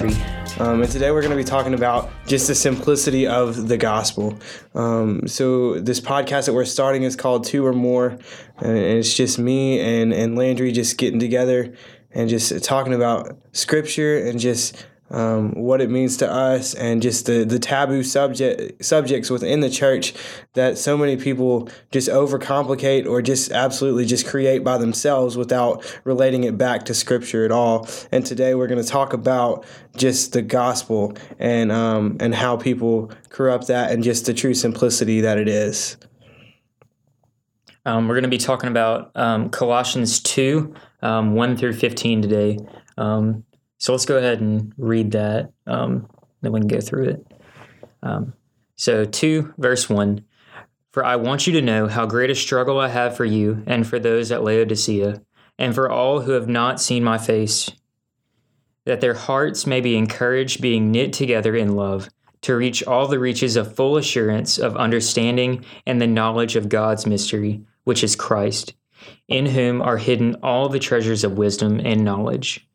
Landry. Um, and today we're going to be talking about just the simplicity of the gospel. Um, so this podcast that we're starting is called Two or More, and it's just me and and Landry just getting together and just talking about scripture and just um, what it means to us and just the, the taboo subject subjects within the church that so many people just overcomplicate or just absolutely just create by themselves without relating it back to scripture at all. And today we're going to talk about just the gospel and um, and how people corrupt that and just the true simplicity that it is. Um, we're going to be talking about um, Colossians 2, um, 1 through 15 today. Um, so let's go ahead and read that. Um, then we can go through it. Um, so, 2, verse 1 For I want you to know how great a struggle I have for you and for those at Laodicea, and for all who have not seen my face, that their hearts may be encouraged, being knit together in love, to reach all the reaches of full assurance of understanding and the knowledge of God's mystery, which is Christ, in whom are hidden all the treasures of wisdom and knowledge.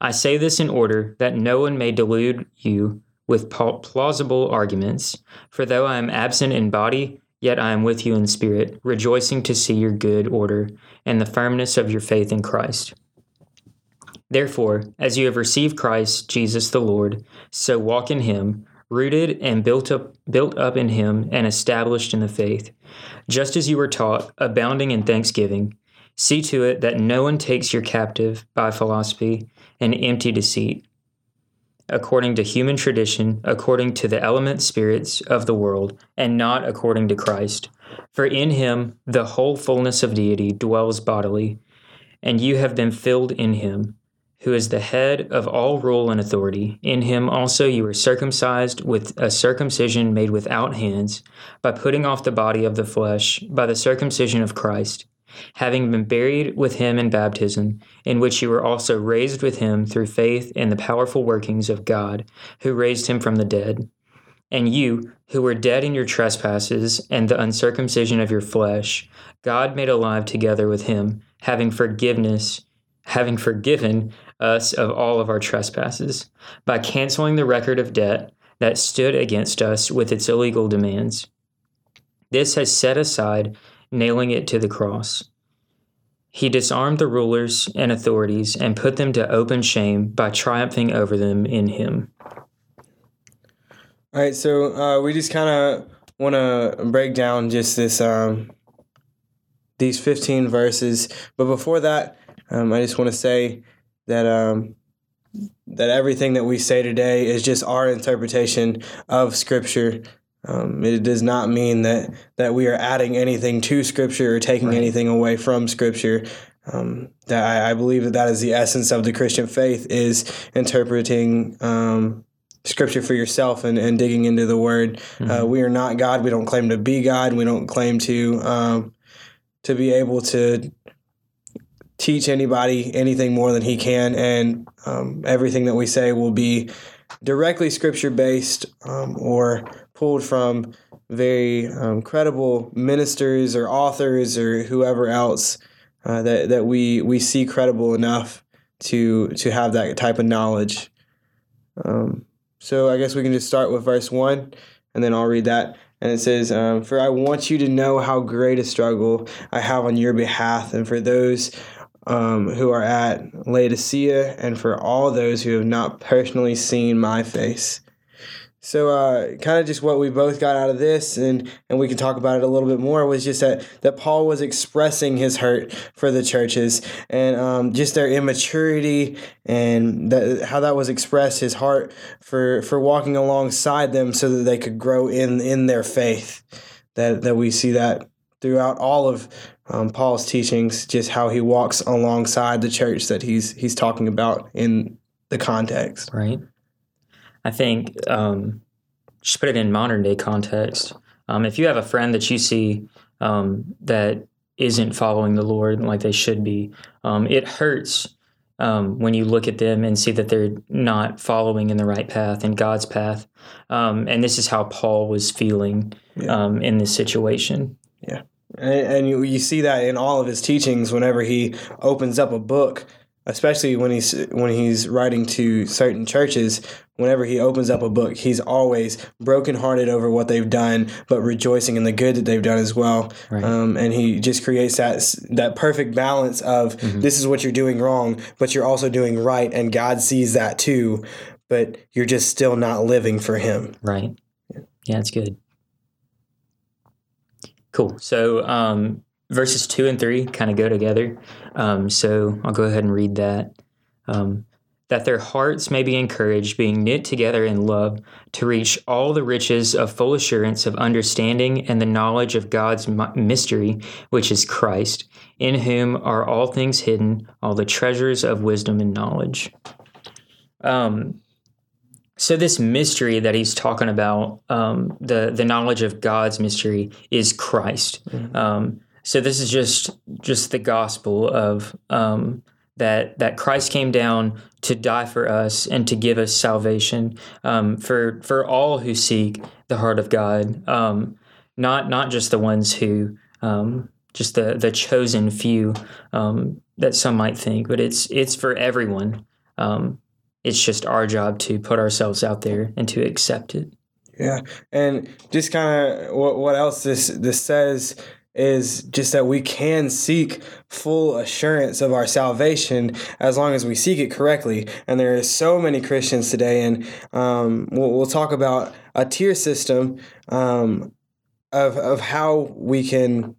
I say this in order that no one may delude you with plausible arguments. For though I am absent in body, yet I am with you in spirit, rejoicing to see your good order and the firmness of your faith in Christ. Therefore, as you have received Christ Jesus the Lord, so walk in him, rooted and built up built up in him and established in the faith, just as you were taught, abounding in thanksgiving. See to it that no one takes you captive by philosophy and empty deceit, according to human tradition, according to the element spirits of the world, and not according to Christ. For in him the whole fullness of deity dwells bodily, and you have been filled in him, who is the head of all rule and authority. In him also you were circumcised with a circumcision made without hands, by putting off the body of the flesh by the circumcision of Christ having been buried with him in baptism, in which you were also raised with him through faith in the powerful workings of God, who raised him from the dead. And you, who were dead in your trespasses and the uncircumcision of your flesh, God made alive together with him, having forgiveness, having forgiven us of all of our trespasses, by canceling the record of debt that stood against us with its illegal demands. This has set aside nailing it to the cross. He disarmed the rulers and authorities and put them to open shame by triumphing over them in him. All right, so uh, we just kind of want to break down just this um, these 15 verses. But before that, um, I just want to say that um, that everything that we say today is just our interpretation of Scripture. Um, it does not mean that that we are adding anything to Scripture or taking right. anything away from Scripture. Um, that I, I, believe that that is the essence of the Christian faith is interpreting um, Scripture for yourself and, and digging into the Word. Uh, mm-hmm. Uh, we are not God. We don't claim to be God. We don't claim to um, to be able to teach anybody anything more than He can, and um, everything that we say will be directly Scripture based um, or pulled from very um, credible ministers or authors or whoever else uh, that, that we, we see credible enough to to have that type of knowledge. Um, so I guess we can just start with verse one, and then I'll read that. And it says, um, "For I want you to know how great a struggle I have on your behalf, and for those um, who are at Laodicea, and for all those who have not personally seen my face." So, uh, kind of just what we both got out of this, and, and we can talk about it a little bit more, was just that, that Paul was expressing his hurt for the churches and um, just their immaturity and that, how that was expressed, his heart for, for walking alongside them so that they could grow in, in their faith. That, that we see that throughout all of um, Paul's teachings, just how he walks alongside the church that he's, he's talking about in the context. Right. I think um, just put it in modern day context. Um, if you have a friend that you see um, that isn't following the Lord like they should be, um, it hurts um, when you look at them and see that they're not following in the right path, in God's path. Um, and this is how Paul was feeling yeah. in this situation. Yeah. And, and you, you see that in all of his teachings whenever he opens up a book especially when he's when he's writing to certain churches whenever he opens up a book he's always brokenhearted over what they've done but rejoicing in the good that they've done as well Right. um, and he just creates that that perfect balance of this is what you're doing wrong but you're also doing right and god sees that too but you're just still not living for him Right. Yeah, it's good. Cool. So um, verses two and three kind of go together. Um, so I'll go ahead and read that. Um, that their hearts may be encouraged, being knit together in love, to reach all the riches of full assurance of understanding and the knowledge of God's mystery, which is Christ, in whom are all things hidden, all the treasures of wisdom and knowledge. Um, so this mystery that he's talking about, um, the the knowledge of God's mystery is Christ. Um, so this is just just the gospel of um, that that Christ came down to die for us and to give us salvation um, for for all who seek the heart of God, um, not not just the ones who um, just the the chosen few um, that some might think, but it's it's for everyone. Um, it's just our job to put ourselves out there and to accept it. Yeah, and just kind of what what else this this says is just that we can seek full assurance of our salvation as long as we seek it correctly. And there are so many Christians today, and um, we'll, we'll talk about a tier system um, of of how we can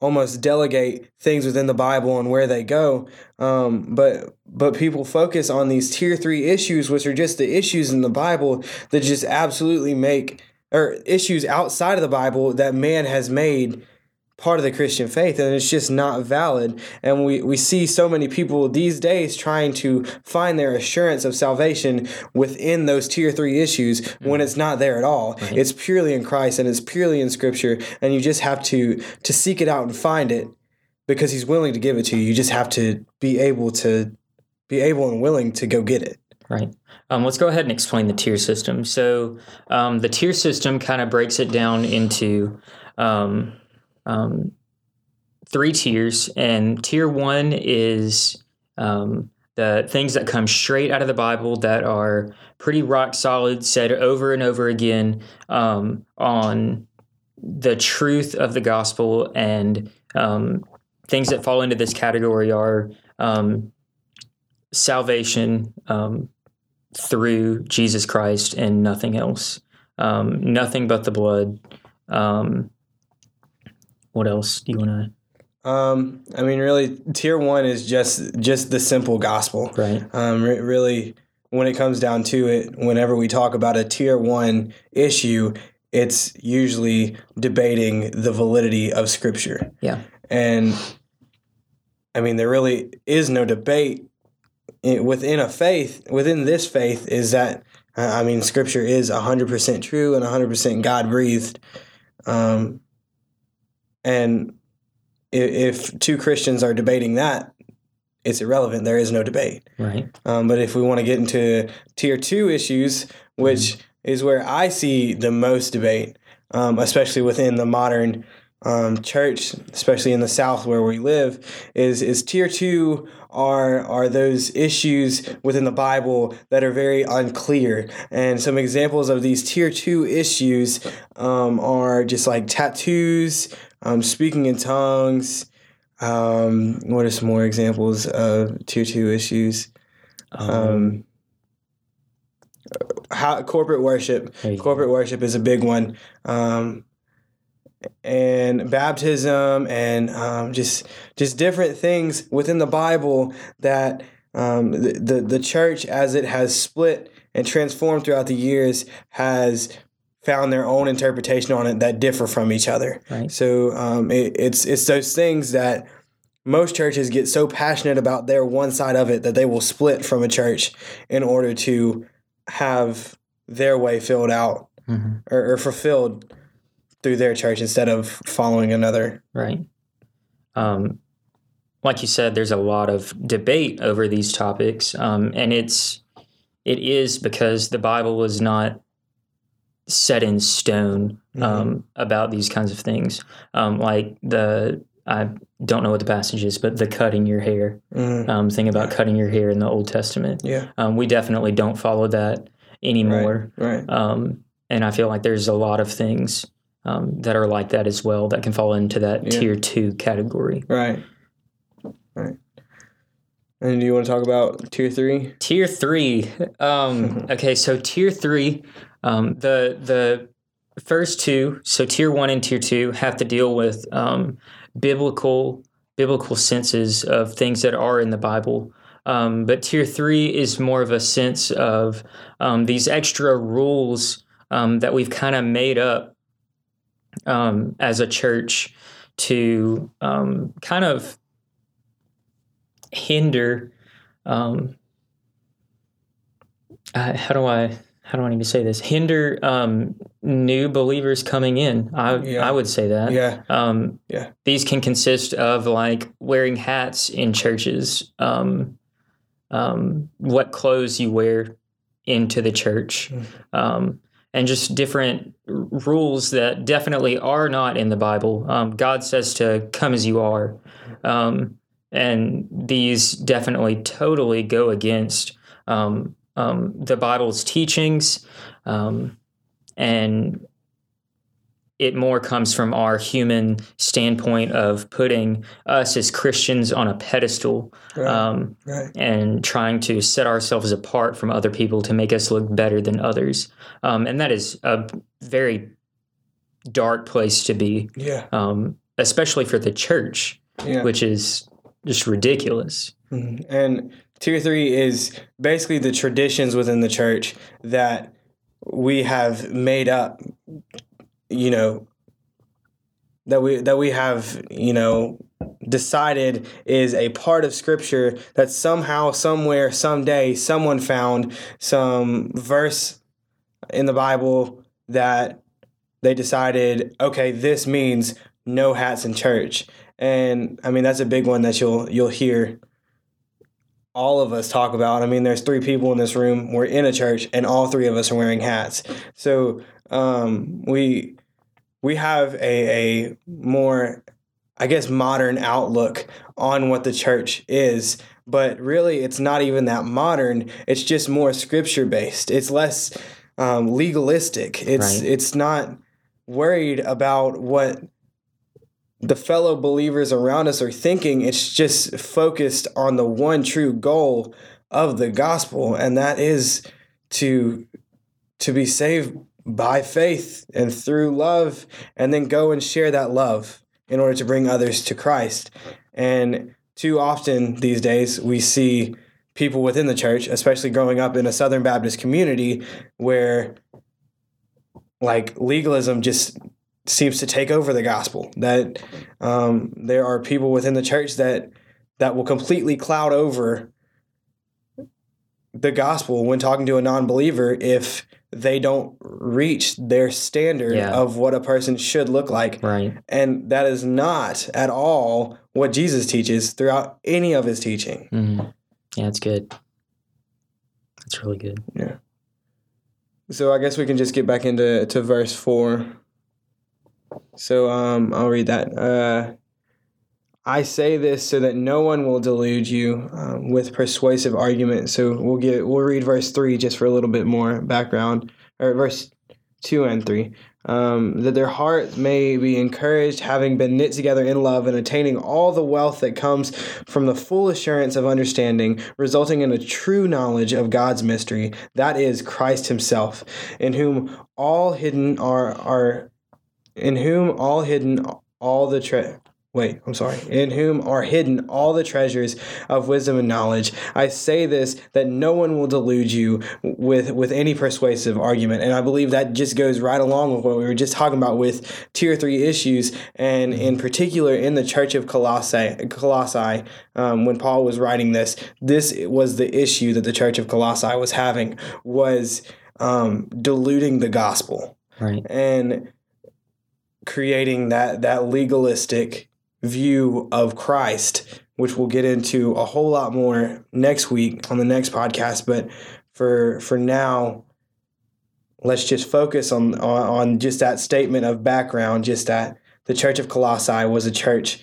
almost delegate things within the Bible and where they go. Um, but but people focus on these tier three issues, which are just the issues in the Bible that just absolutely make or issues outside of the Bible that man has made part of the Christian faith and it's just not valid. And we, we see so many people these days trying to find their assurance of salvation within those tier three issues when it's not there at all. It's purely in Christ and it's purely in scripture and you just have to to seek it out and find it because he's willing to give it to you. You just have to be able to be able and willing to go get it. Right. Um, let's go ahead and explain the tier system. So um, the tier system kind of breaks it down into um, um, three tiers, and tier one is um, the things that come straight out of the Bible that are pretty rock solid, said over and over again um, on the truth of the gospel, and um, things that fall into this category are um, salvation um, through Jesus Christ and nothing else. Um, nothing but the blood. What else do you want to Um, I mean, really, tier one is just just the simple gospel. Right. Um, re- really, when it comes down to it, whenever we talk about a tier one issue, it's usually debating the validity of Scripture. Yeah. And I mean, there really is no debate within a faith, within this faith, is that, I I mean, Scripture is 100% true and 100% God breathed. Um, and i- if two Christians are debating that, it's irrelevant. There is no debate. Right. Um, but if we want to get into tier two issues, which is where I see the most debate, um, especially within the modern um, church, especially in the South where we live, is is tier two are are those issues within the Bible that are very unclear. And some examples of these tier two issues um, are just like tattoos, um, speaking in tongues. Um, what are some more examples of tier two issues? Um, Um, how corporate worship. go. Corporate worship is a big one. Um, and baptism and um, just just different things within the Bible that um, the, the the church as it has split and transformed throughout the years has found their own interpretation on it that differ from each other. Right. So um, it, it's it's those things that most churches get so passionate about their one side of it that they will split from a church in order to have their way filled out Mhm. or, or fulfilled through their church instead of following another. Right. Um, like you said, there's a lot of debate over these topics, um, and it's it is because the Bible was not set in stone um, about these kinds of things. Um, like the I don't know what the passage is, but the cutting your hair Mhm. um, thing about cutting your hair in the Old Testament. Yeah. Um, we definitely don't follow that anymore. Right. Um, and I feel like there's a lot of things um, that are like that as well that can fall into that Yeah. tier two category. Right. Right. And do you want to talk about tier three? Tier three. Um, okay, so tier three, um, the the first two, so tier one and tier two, have to deal with um, biblical biblical senses of things that are in the Bible. Um, but tier three is more of a sense of um, these extra rules um, that we've kind of made up um, as a church to kind of hinder uh, how do I how do I to say this? Hinder um, new believers coming in. I Yeah. I would say that. Yeah. Um, Yeah. These can consist of like wearing hats in churches, um, um, what clothes you wear into the church, Mm. um, and just different rules that definitely are not in the Bible. Um, God says to come as you are. Um, and these definitely totally go against um, um, the Bible's teachings, um, and it more comes from our human standpoint of putting us as Christians on a pedestal Right. um, right. and trying to set ourselves apart from other people to make us look better than others, um, and that is a very dark place to be, Yeah. um, especially for the church Yeah. which is just ridiculous. Mhm. And tier three is basically the traditions within the church that we have made up, you know, that we that we have, you know, decided is a part of scripture that somehow, somewhere, someday someone found some verse in the Bible that they decided, okay, this means no hats in church. And I mean that's a big one that you'll you'll hear all of us talk about. I mean, there's three people in this room. We're in a church, and all three of us are wearing hats. So um, we we have a a more, I guess, modern outlook on what the church is. But really, it's not even that modern. It's just more scripture based. It's less um, legalistic. It's Right. it's not worried about what the fellow believers around us are thinking. It's just focused on the one true goal of the gospel, and that is to to be saved by faith and through love, and then go and share that love in order to bring others to Christ. And too often these days, we see people within the church, especially growing up in a Southern Baptist community, where like legalism just seems to take over the gospel. That um, there are people within the church that that will completely cloud over the gospel when talking to a non-believer if they don't reach their standard Yeah. of what a person should look like. Right. And that is not at all what Jesus teaches throughout any of his teaching. hmm Yeah, it's good. That's really good. Yeah. So I guess we can just get back into to verse four. So um, I'll read that. Uh, I say this so that no one will delude you um, with persuasive argument. So we'll get we'll read verse three just for a little bit more background, or verse two and three. Um, that their heart may be encouraged, having been knit together in love, and attaining all the wealth that comes from the full assurance of understanding, resulting in a true knowledge of God's mystery, that is Christ Himself, in whom all hidden are are, in whom all hidden all the tre- Wait, I'm sorry. In whom are hidden all the treasures of wisdom and knowledge. I say this that no one will delude you with with any persuasive argument, and I believe that just goes right along with what we were just talking about with tier three issues, and in particular in the Church of Colossae. Colossae, um, when Paul was writing this, this was the issue that the Church of Colossae was having was um, diluting the gospel Right. and creating that that legalistic view of Christ, which we'll get into a whole lot more next week on the next podcast. But for for now, let's just focus on on, on just that statement of background, just that the Church of Colossae was a church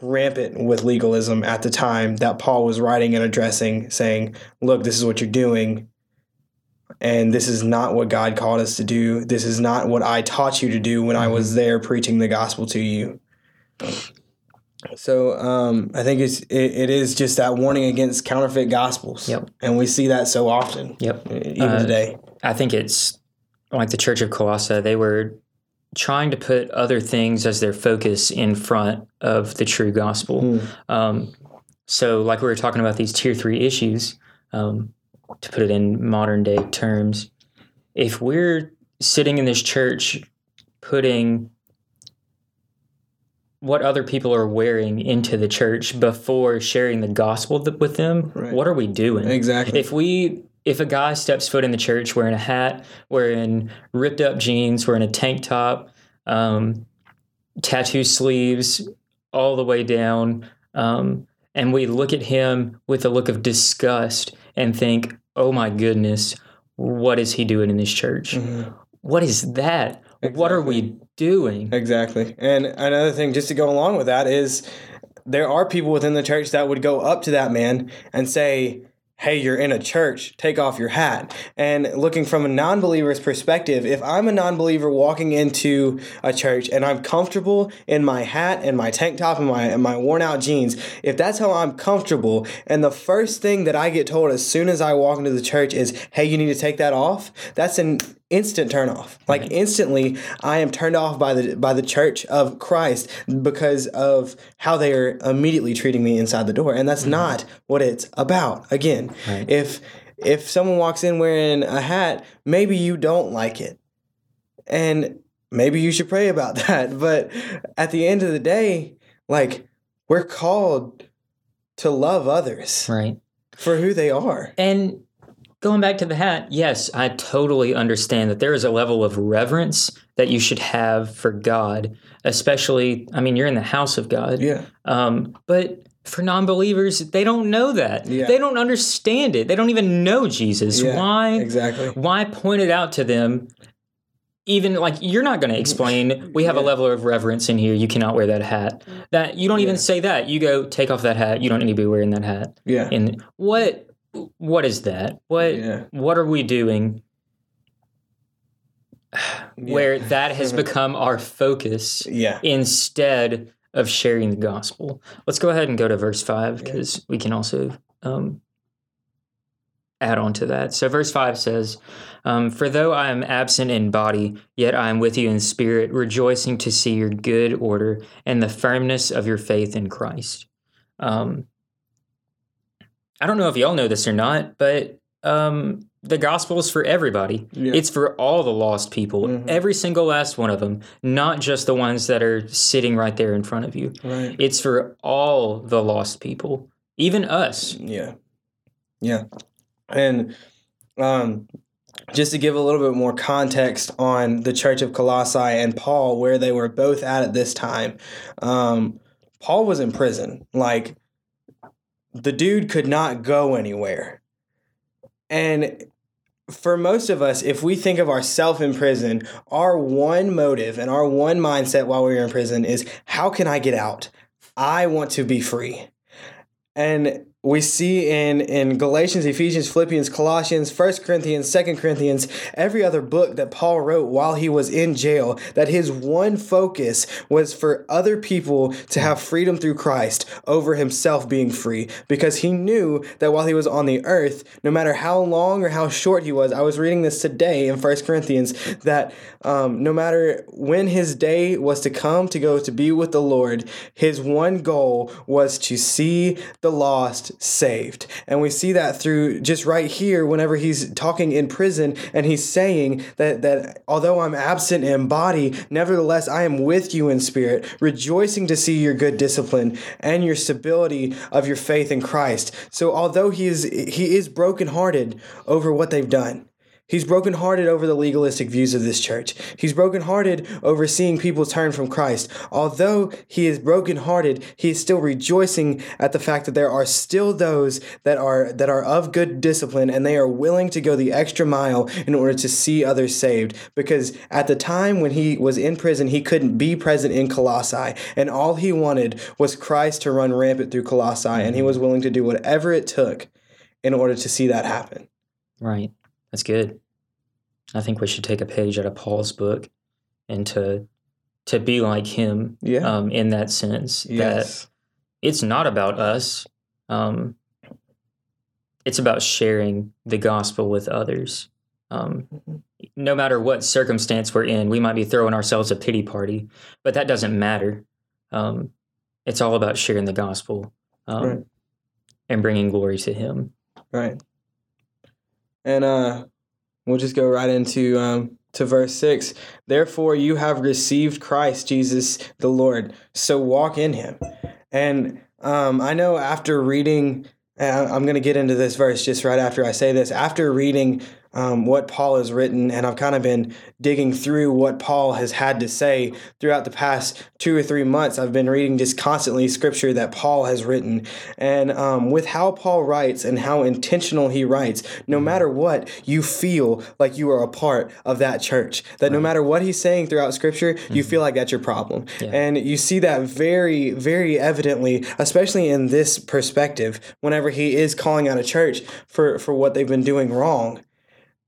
rampant with legalism at the time that Paul was writing and addressing, saying, Look, this is what you're doing. And this is not what God called us to do. This is not what I taught you to do when I was there preaching the gospel to you. So um, I think it's it, it is just that warning against counterfeit gospels. Yep. And we see that so often. Yep. Even Uh, today. I think it's like the Church of Colossae, they were trying to put other things as their focus in front of the true gospel. Hmm. Um, so, like we were talking about these tier three issues, um, to put it in modern day terms, if we're sitting in this church putting what other people are wearing into the church before sharing the gospel th- with them, Right. what are we doing? Exactly. If we if a guy steps foot in the church wearing a hat, wearing ripped up jeans, wearing a tank top, um, tattoo sleeves all the way down, um, and we look at him with a look of disgust and think, "Oh my goodness, what is he doing in this church? Mhm. What is that? What are we doing?" Exactly. And another thing, just to go along with that, is there are people within the church that would go up to that man and say, Hey, you're in a church, take off your hat. And looking from a non believer's perspective, if I'm a non believer walking into a church and I'm comfortable in my hat and my tank top and my, and my worn out jeans, if that's how I'm comfortable, and the first thing that I get told as soon as I walk into the church is, Hey, you need to take that off, that's an instant turn off. Like instantly, I am turned off by the by the Church of Christ because of how they are immediately treating me inside the door, and that's mm-hmm. not what it's about. Again, Right. if if someone walks in wearing a hat, maybe you don't like it, and maybe you should pray about that. But at the end of the day, like we're called to love others Right. for who they are. And going back to the hat, yes, I totally understand that there is a level of reverence that you should have for God, especially, I mean, you're in the house of God. Yeah. Um, but for non believers, they don't know that. Yeah. They don't understand it. They don't even know Jesus. Yeah, Why? Exactly. Why point it out to them? Even like you're not going to explain. We have a level of reverence in here. You cannot wear that hat. That you don't even say that. You go take off that hat. You don't need to be wearing that hat. Yeah. And what? What is that? What? Yeah. What are we doing? Where that has become our focus Yeah. instead of sharing the gospel. Let's go ahead and go to verse 5 because we can also um, add on to that. So, verse 5 says, um, For though I am absent in body, yet I am with you in spirit, rejoicing to see your good order and the firmness of your faith in Christ. Um, I don't know if y'all know this or not, but um, the gospel is for everybody. Yeah. It's for all the lost people, Mhm. every single last one of them, not just the ones that are sitting right there in front of you. Right. It's for all the lost people, even us. Yeah. Yeah. And um just to give a little bit more context on the Church of Colossae and Paul, where they were both at at this time, um, Paul was in prison. Like, the dude could not go anywhere. And for most of us, if we think of ourselves in prison, our one motive and our one mindset while we're in prison is how can I get out? I want to be free. And we see in in Galatians, Ephesians, Philippians, Colossians, 1 Corinthians, 2 Corinthians, every other book that Paul wrote while he was in jail, that his one focus was for other people to have freedom through Christ over himself being free. Because he knew that while he was on the earth, no matter how long or how short he was, I was reading this today in 1 Corinthians, that um, no matter when his day was to come to go to be with the Lord, his one goal was to see the lost saved. And we see that through just right here whenever he's talking in prison and he's saying that that although I'm absent in body, nevertheless I am with you in spirit, rejoicing to see your good discipline and your stability of your faith in Christ. So although he is he is brokenhearted over what they've done, He's brokenhearted over the legalistic views of this church. He's brokenhearted over seeing people turn from Christ. Although he is brokenhearted, he is still rejoicing at the fact that there are still those that are that are of good discipline and they are willing to go the extra mile in order to see others saved. Because at the time when he was in prison, he couldn't be present in Colossae, and all he wanted was Christ to run rampant through Colossae, and he was willing to do whatever it took in order to see that happen. Right. That's good. I think we should take a page out of Paul's book and to to be like him Yeah. um, in that sense. That it's not about us. Um, it's about sharing the gospel with others. Um, no matter what circumstance we're in, we might be throwing ourselves a pity party, but that doesn't matter. Um, it's all about sharing the gospel um, Right. and bringing glory to Him. Right. And uh we'll just go right into um to verse 6. Therefore you have received Christ Jesus the Lord, so walk in him. And um I know after reading I'm going to get into this verse just right after I say this. After reading um, what Paul has written, and I've kind of been digging through what Paul has had to say throughout the past two or three months. I've been reading just constantly scripture that Paul has written. And um, with how Paul writes and how intentional he writes, no matter what, you feel like you are a part of that church. That no matter what he's saying throughout scripture, you feel like that's your problem. Yeah. And you see that very, very evidently, especially in this perspective, whenever he is calling out a church for, for what they've been doing wrong.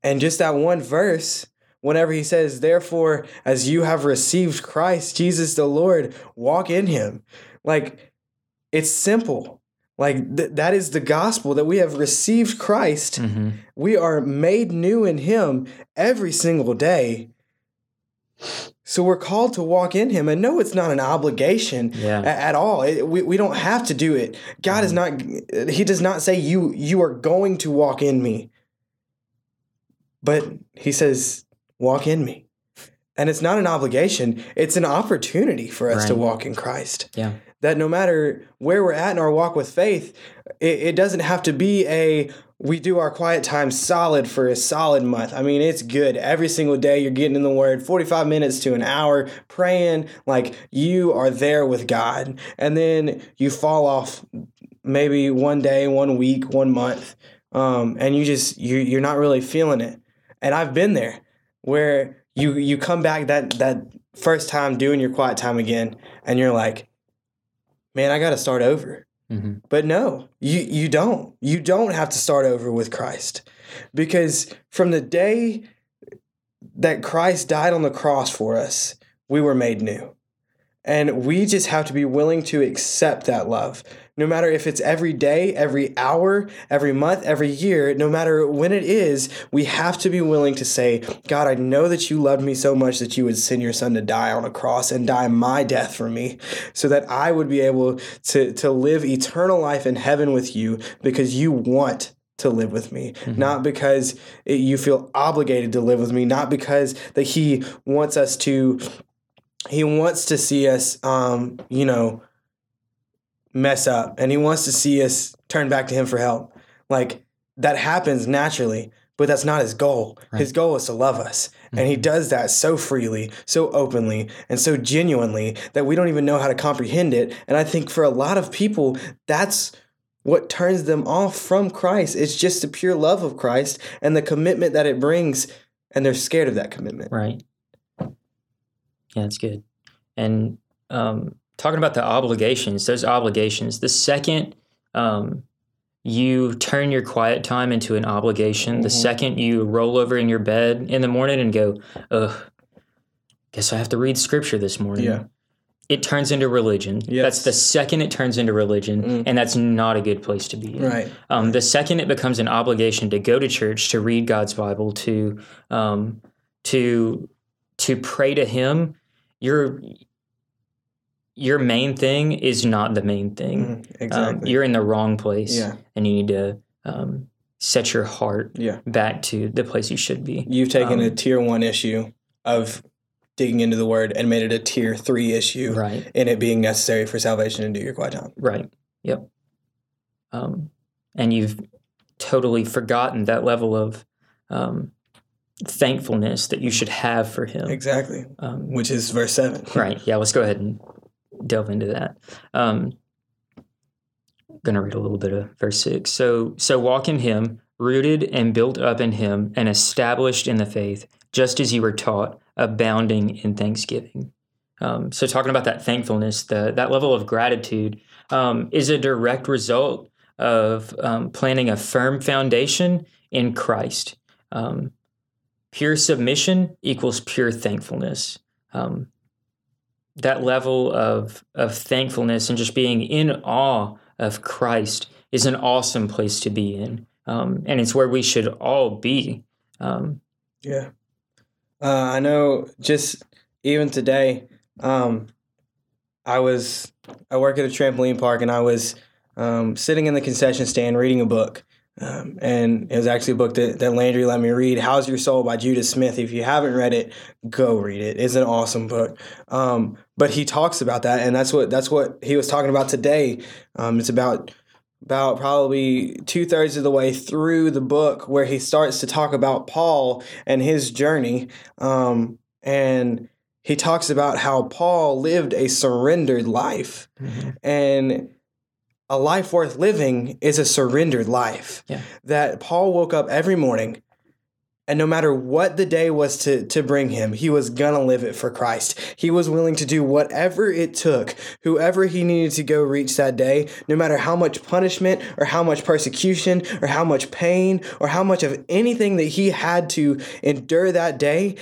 And just that one verse, whenever he says, Therefore, as you have received Christ, Jesus the Lord, walk in him. Like, it's simple. Like, th- that is the gospel that we have received Christ. Mm-hmm. We are made new in him every single day. So we're called to walk in him. And no, it's not an obligation Yeah. at all. It- we, we don't have to do it. God is not, he does not say you, you are going to walk in me. But he says, walk in me. And it's not an obligation, it's an opportunity for us to walk in Christ. Yeah. That no matter where we're at in our walk with faith, it, it doesn't have to be a we do our quiet time solid for a solid month. I mean, it's good. Every single day you're getting in the word, 45 minutes to an hour, praying like you are there with God. And then you fall off maybe one day, one week, one month, um, and you just you you're not really feeling it. And I've been there where you you come back that that first time doing your quiet time again, and you're like, man, I got to start over. Mm-hmm. But no, you you don't. You don't have to start over with Christ. Because from the day that Christ died on the cross for us, we were made new. And we just have to be willing to accept that love. No matter if it's every day, every hour, every month, every year, no matter when it is, we have to be willing to say, God, I know that you loved me so much that you would send your son to die on a cross and die my death for me so that I would be able to, to live eternal life in heaven with you because you want to live with me, not because it, you feel obligated to live with me, not because that he wants us to he wants to see us um, you know mess up and he wants to see us turn back to him for help. Like that happens naturally, but that's not his goal. His goal is to love us. And he does that so freely, so openly, and so genuinely that we don't even know how to comprehend it. And I think for a lot of people, that's what turns them off from Christ. It's just the pure love of Christ and the commitment that it brings, and they're scared of that commitment. Right. Yeah, that's good. And um, talking about the obligations, those obligations, the second um, you turn your quiet time into an obligation, the Mhm. second you roll over in your bed in the morning and go, ugh, guess I have to read scripture this morning. Yeah. It turns into religion. Yes. That's the second it turns into religion, Mm. and that's not a good place to be in. Right. Um, the second it becomes an obligation to go to church, to read God's Bible, to um, to to pray to Him, your your main thing is not the main thing. Um, Exactly. you're in the wrong place, yeah. and you need to um, set your heart Yeah. back to the place you should be. You've taken a Um, tier one issue of digging into the word and made it a tier three issue Right. in it being necessary for salvation and do your quiet time. Right. Yep. Um, and you've totally forgotten that level of um, thankfulness that you should have for Him. Exactly. Um, Which is verse 7. right. Yeah. Let's go ahead and delve into that. Um, going to read a little bit of verse six. So, so walk in Him, rooted and built up in Him, and established in the faith, just as you were taught, abounding in thanksgiving. Um, so, talking about that thankfulness, the, that level of gratitude um, is a direct result of um, planting a firm foundation in Christ. Um, pure submission equals pure thankfulness. That level of of thankfulness and just being in awe of Christ is an awesome place to be in, um, and it's where we should all be. Um, Yeah. Uh, I know just even today, um, I was, I work at a trampoline park and I was um, sitting in the concession stand reading a book. Um, and it was actually a book that, that Landry let me read, How's Your Soul by Judah Smith. If you haven't read it, go read it. It's an awesome book. Um, but he talks about that, and that's what that's what he was talking about today. Um, it's about about probably two thirds of the way through the book where he starts to talk about Paul and his journey. Um, and he talks about how Paul lived a surrendered life. And a life worth living is a surrendered life. Yeah. That Paul woke up every morning. And no matter what the day was to, to bring him, he was going to live it for Christ. He was willing to do whatever it took, whoever he needed to go reach that day, no matter how much punishment or how much persecution or how much pain or how much of anything that he had to endure that day.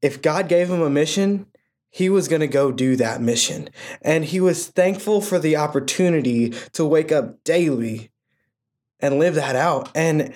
If God gave him a mission, he was going to go do that mission. And he was thankful for the opportunity to wake up daily and live that out. And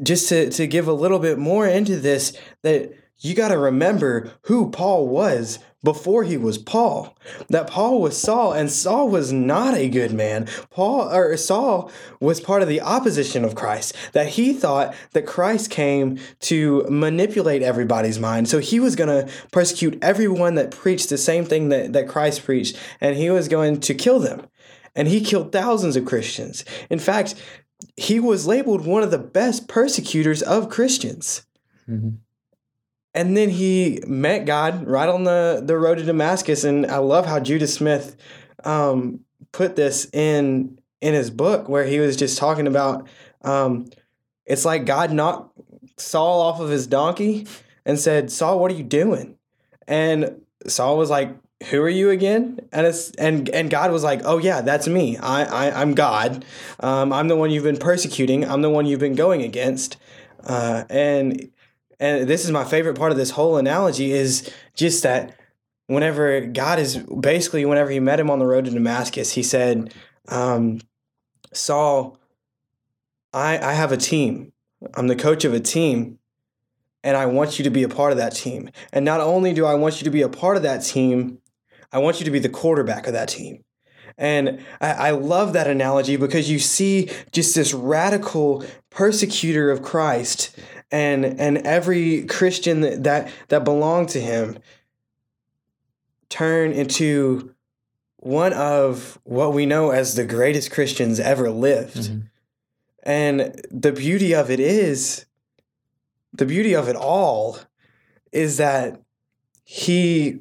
just to, to give a little bit more into this, that you got to remember who Paul was before he was Paul. That Paul was Saul, and Saul was not a good man. Paul or Saul was part of the opposition of Christ. That he thought that Christ came to manipulate everybody's mind. So he was going to persecute everyone that preached the same thing that, that Christ preached, and he was going to kill them. And he killed thousands of Christians. In fact, he was labeled one of the best persecutors of Christians. Mhm. And then he met God right on the, the road to Damascus. And I love how Judah Smith um, put this in in his book where he was just talking about um, it's like God knocked Saul off of his donkey and said, Saul, what are you doing? And Saul was like, who are you again? And it's and and God was like, oh yeah, that's me. I, I I'm God. Um, I'm the one you've been persecuting. I'm the one you've been going against. Uh, and and this is my favorite part of this whole analogy is just that whenever God is basically whenever he met him on the road to Damascus, he said, um, Saul, I I have a team. I'm the coach of a team and I want you to be a part of that team. And not only do I want you to be a part of that team, I want you to be the quarterback of that team. And I, I love that analogy because you see just this radical persecutor of Christ and and every Christian that that, that belonged to him turn into one of what we know as the greatest Christians ever lived. Mhm. And the beauty of it is, the beauty of it all is that he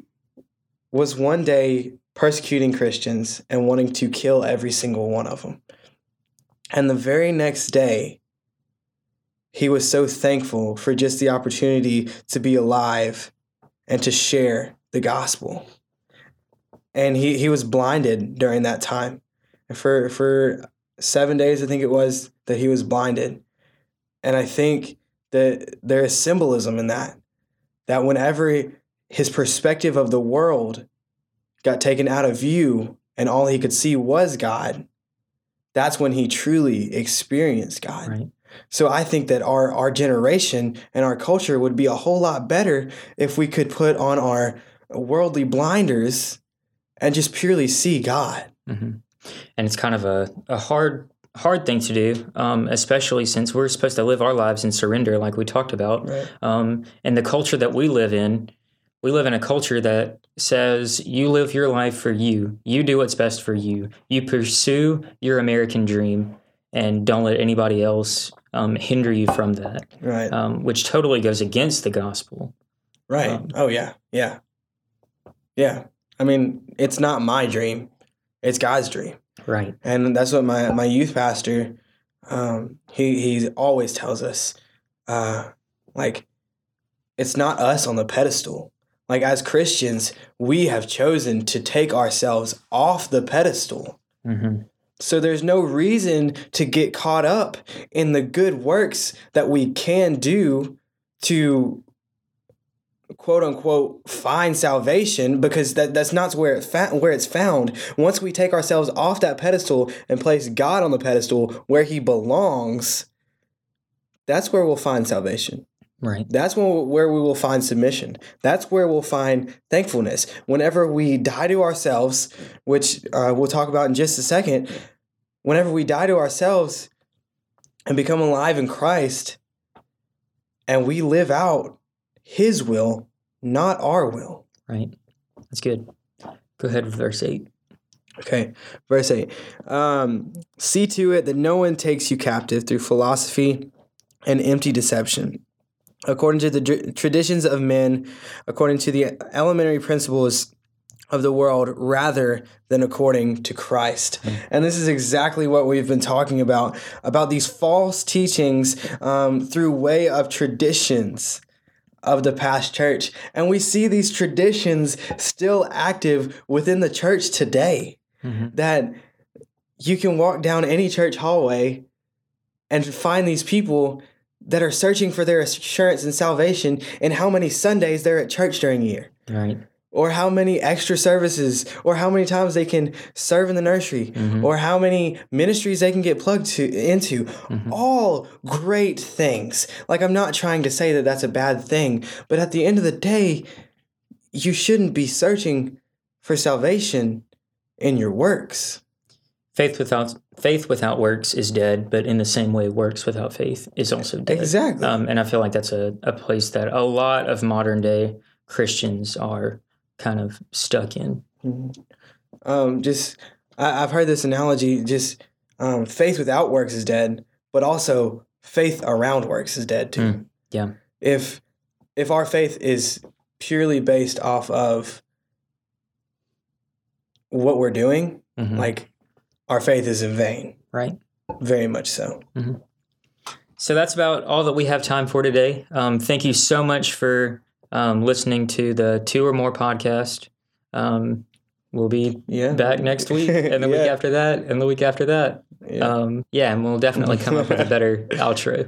was one day persecuting Christians and wanting to kill every single one of them. And the very next day, he was so thankful for just the opportunity to be alive and to share the gospel. And he, he was blinded during that time. And for, for seven days, I think it was, that he was blinded. And I think that there is symbolism in that. That whenever his perspective of the world got taken out of view and all he could see was God, that's when he truly experienced God. Right. So I think that our our generation and our culture would be a whole lot better if we could put on our worldly blinders and just purely see God. hmm And it's kind of a, a hard hard thing to do, um, especially since we're supposed to live our lives in surrender, like we talked about. Right. Um, and the culture that we live in, we live in a culture that says you live your life for you. You do what's best for you. You pursue your American dream and don't let anybody else um, hinder you from that, Right. um, which totally goes against the gospel. right. um, oh yeah. Yeah. Yeah. I mean, it's not my dream. It's God's dream. Right. And that's what my, my youth pastor, um, he he always tells us, uh, like, it's not us on the pedestal. Like as Christians, we have chosen to take ourselves off the pedestal. hmm So there's no reason to get caught up in the good works that we can do to quote unquote find salvation because that, that's not where it fa- where it's found. Once we take ourselves off that pedestal and place God on the pedestal where he belongs, that's where we'll find salvation. Right. That's when, where we will find submission. That's where we'll find thankfulness. Whenever we die to ourselves, which uh, we'll talk about in just a second, whenever we die to ourselves and become alive in Christ, and we live out His will, not our will. Right. That's good. Go ahead with verse 8. Okay, verse 8. Um, See to it that no one takes you captive through philosophy and empty deception, according to the traditions of men, according to the elementary principles of the world, rather than according to Christ. And this is exactly what we've been talking about about these false teachings um, through way of traditions of the past church. And we see these traditions still active within the church today Mhm. that you can walk down any church hallway and find these people that are searching for their assurance and salvation in how many Sundays they're at church during a year, Right. or how many extra services, or how many times they can serve in the nursery, Mhm. or how many ministries they can get plugged to into. Mhm. All great things. Like I'm not trying to say that that's a bad thing, but at the end of the day, you shouldn't be searching for salvation in your works. Faith without faith without works is dead, but in the same way, works without faith is also dead. Exactly. Um, and I feel like that's a, a place that a lot of modern day Christians are kind of stuck in. Mhm. Um, just I, I've heard this analogy. Just um, faith without works is dead, but also faith around works is dead too. Mm, yeah. If if our faith is purely based off of what we're doing, Mhm. like our faith is in vain. right. Very much so. So that's about all that we have time for today. Um, thank you so much for um, listening to the Two or More podcast. Um, we'll be Yeah. back next week, and the week after that, and the week after that. Yeah. Um, yeah, and we'll definitely come up with a better outro.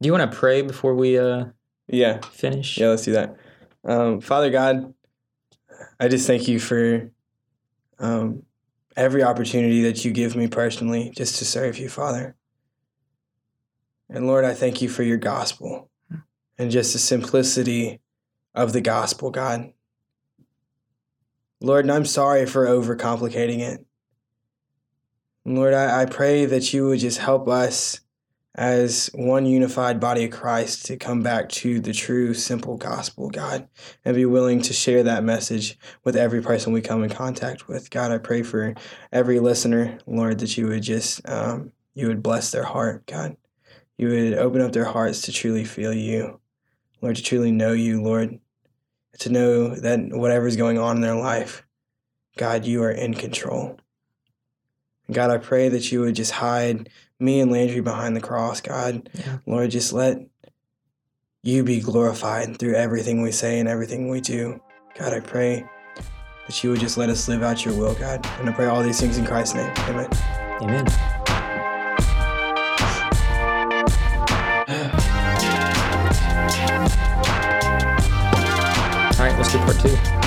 Do you want to pray before we uh, yeah. finish? Yeah, let's do that. Um, Father God, I just thank you for um, every opportunity that you give me personally just to serve you, Father. And Lord, I thank you for your gospel and just the simplicity of the gospel, God. Lord, and I'm sorry for overcomplicating it. Lord, I, I pray that you would just help us as one unified body of Christ to come back to the true, simple gospel, God, and be willing to share that message with every person we come in contact with. God, I pray for every listener, Lord, that you would just, um, you would bless their heart, God. You would open up their hearts to truly feel you, Lord, to truly know you, Lord, to know that whatever's going on in their life, God, you are in control. God, I pray that you would just hide me and Landry behind the cross, God. Yeah. Lord, just let you be glorified through everything we say and everything we do. God, I pray that you would just let us live out your will, God. And I pray all these things in Christ's name. Amen. Amen. All right, let's do part two.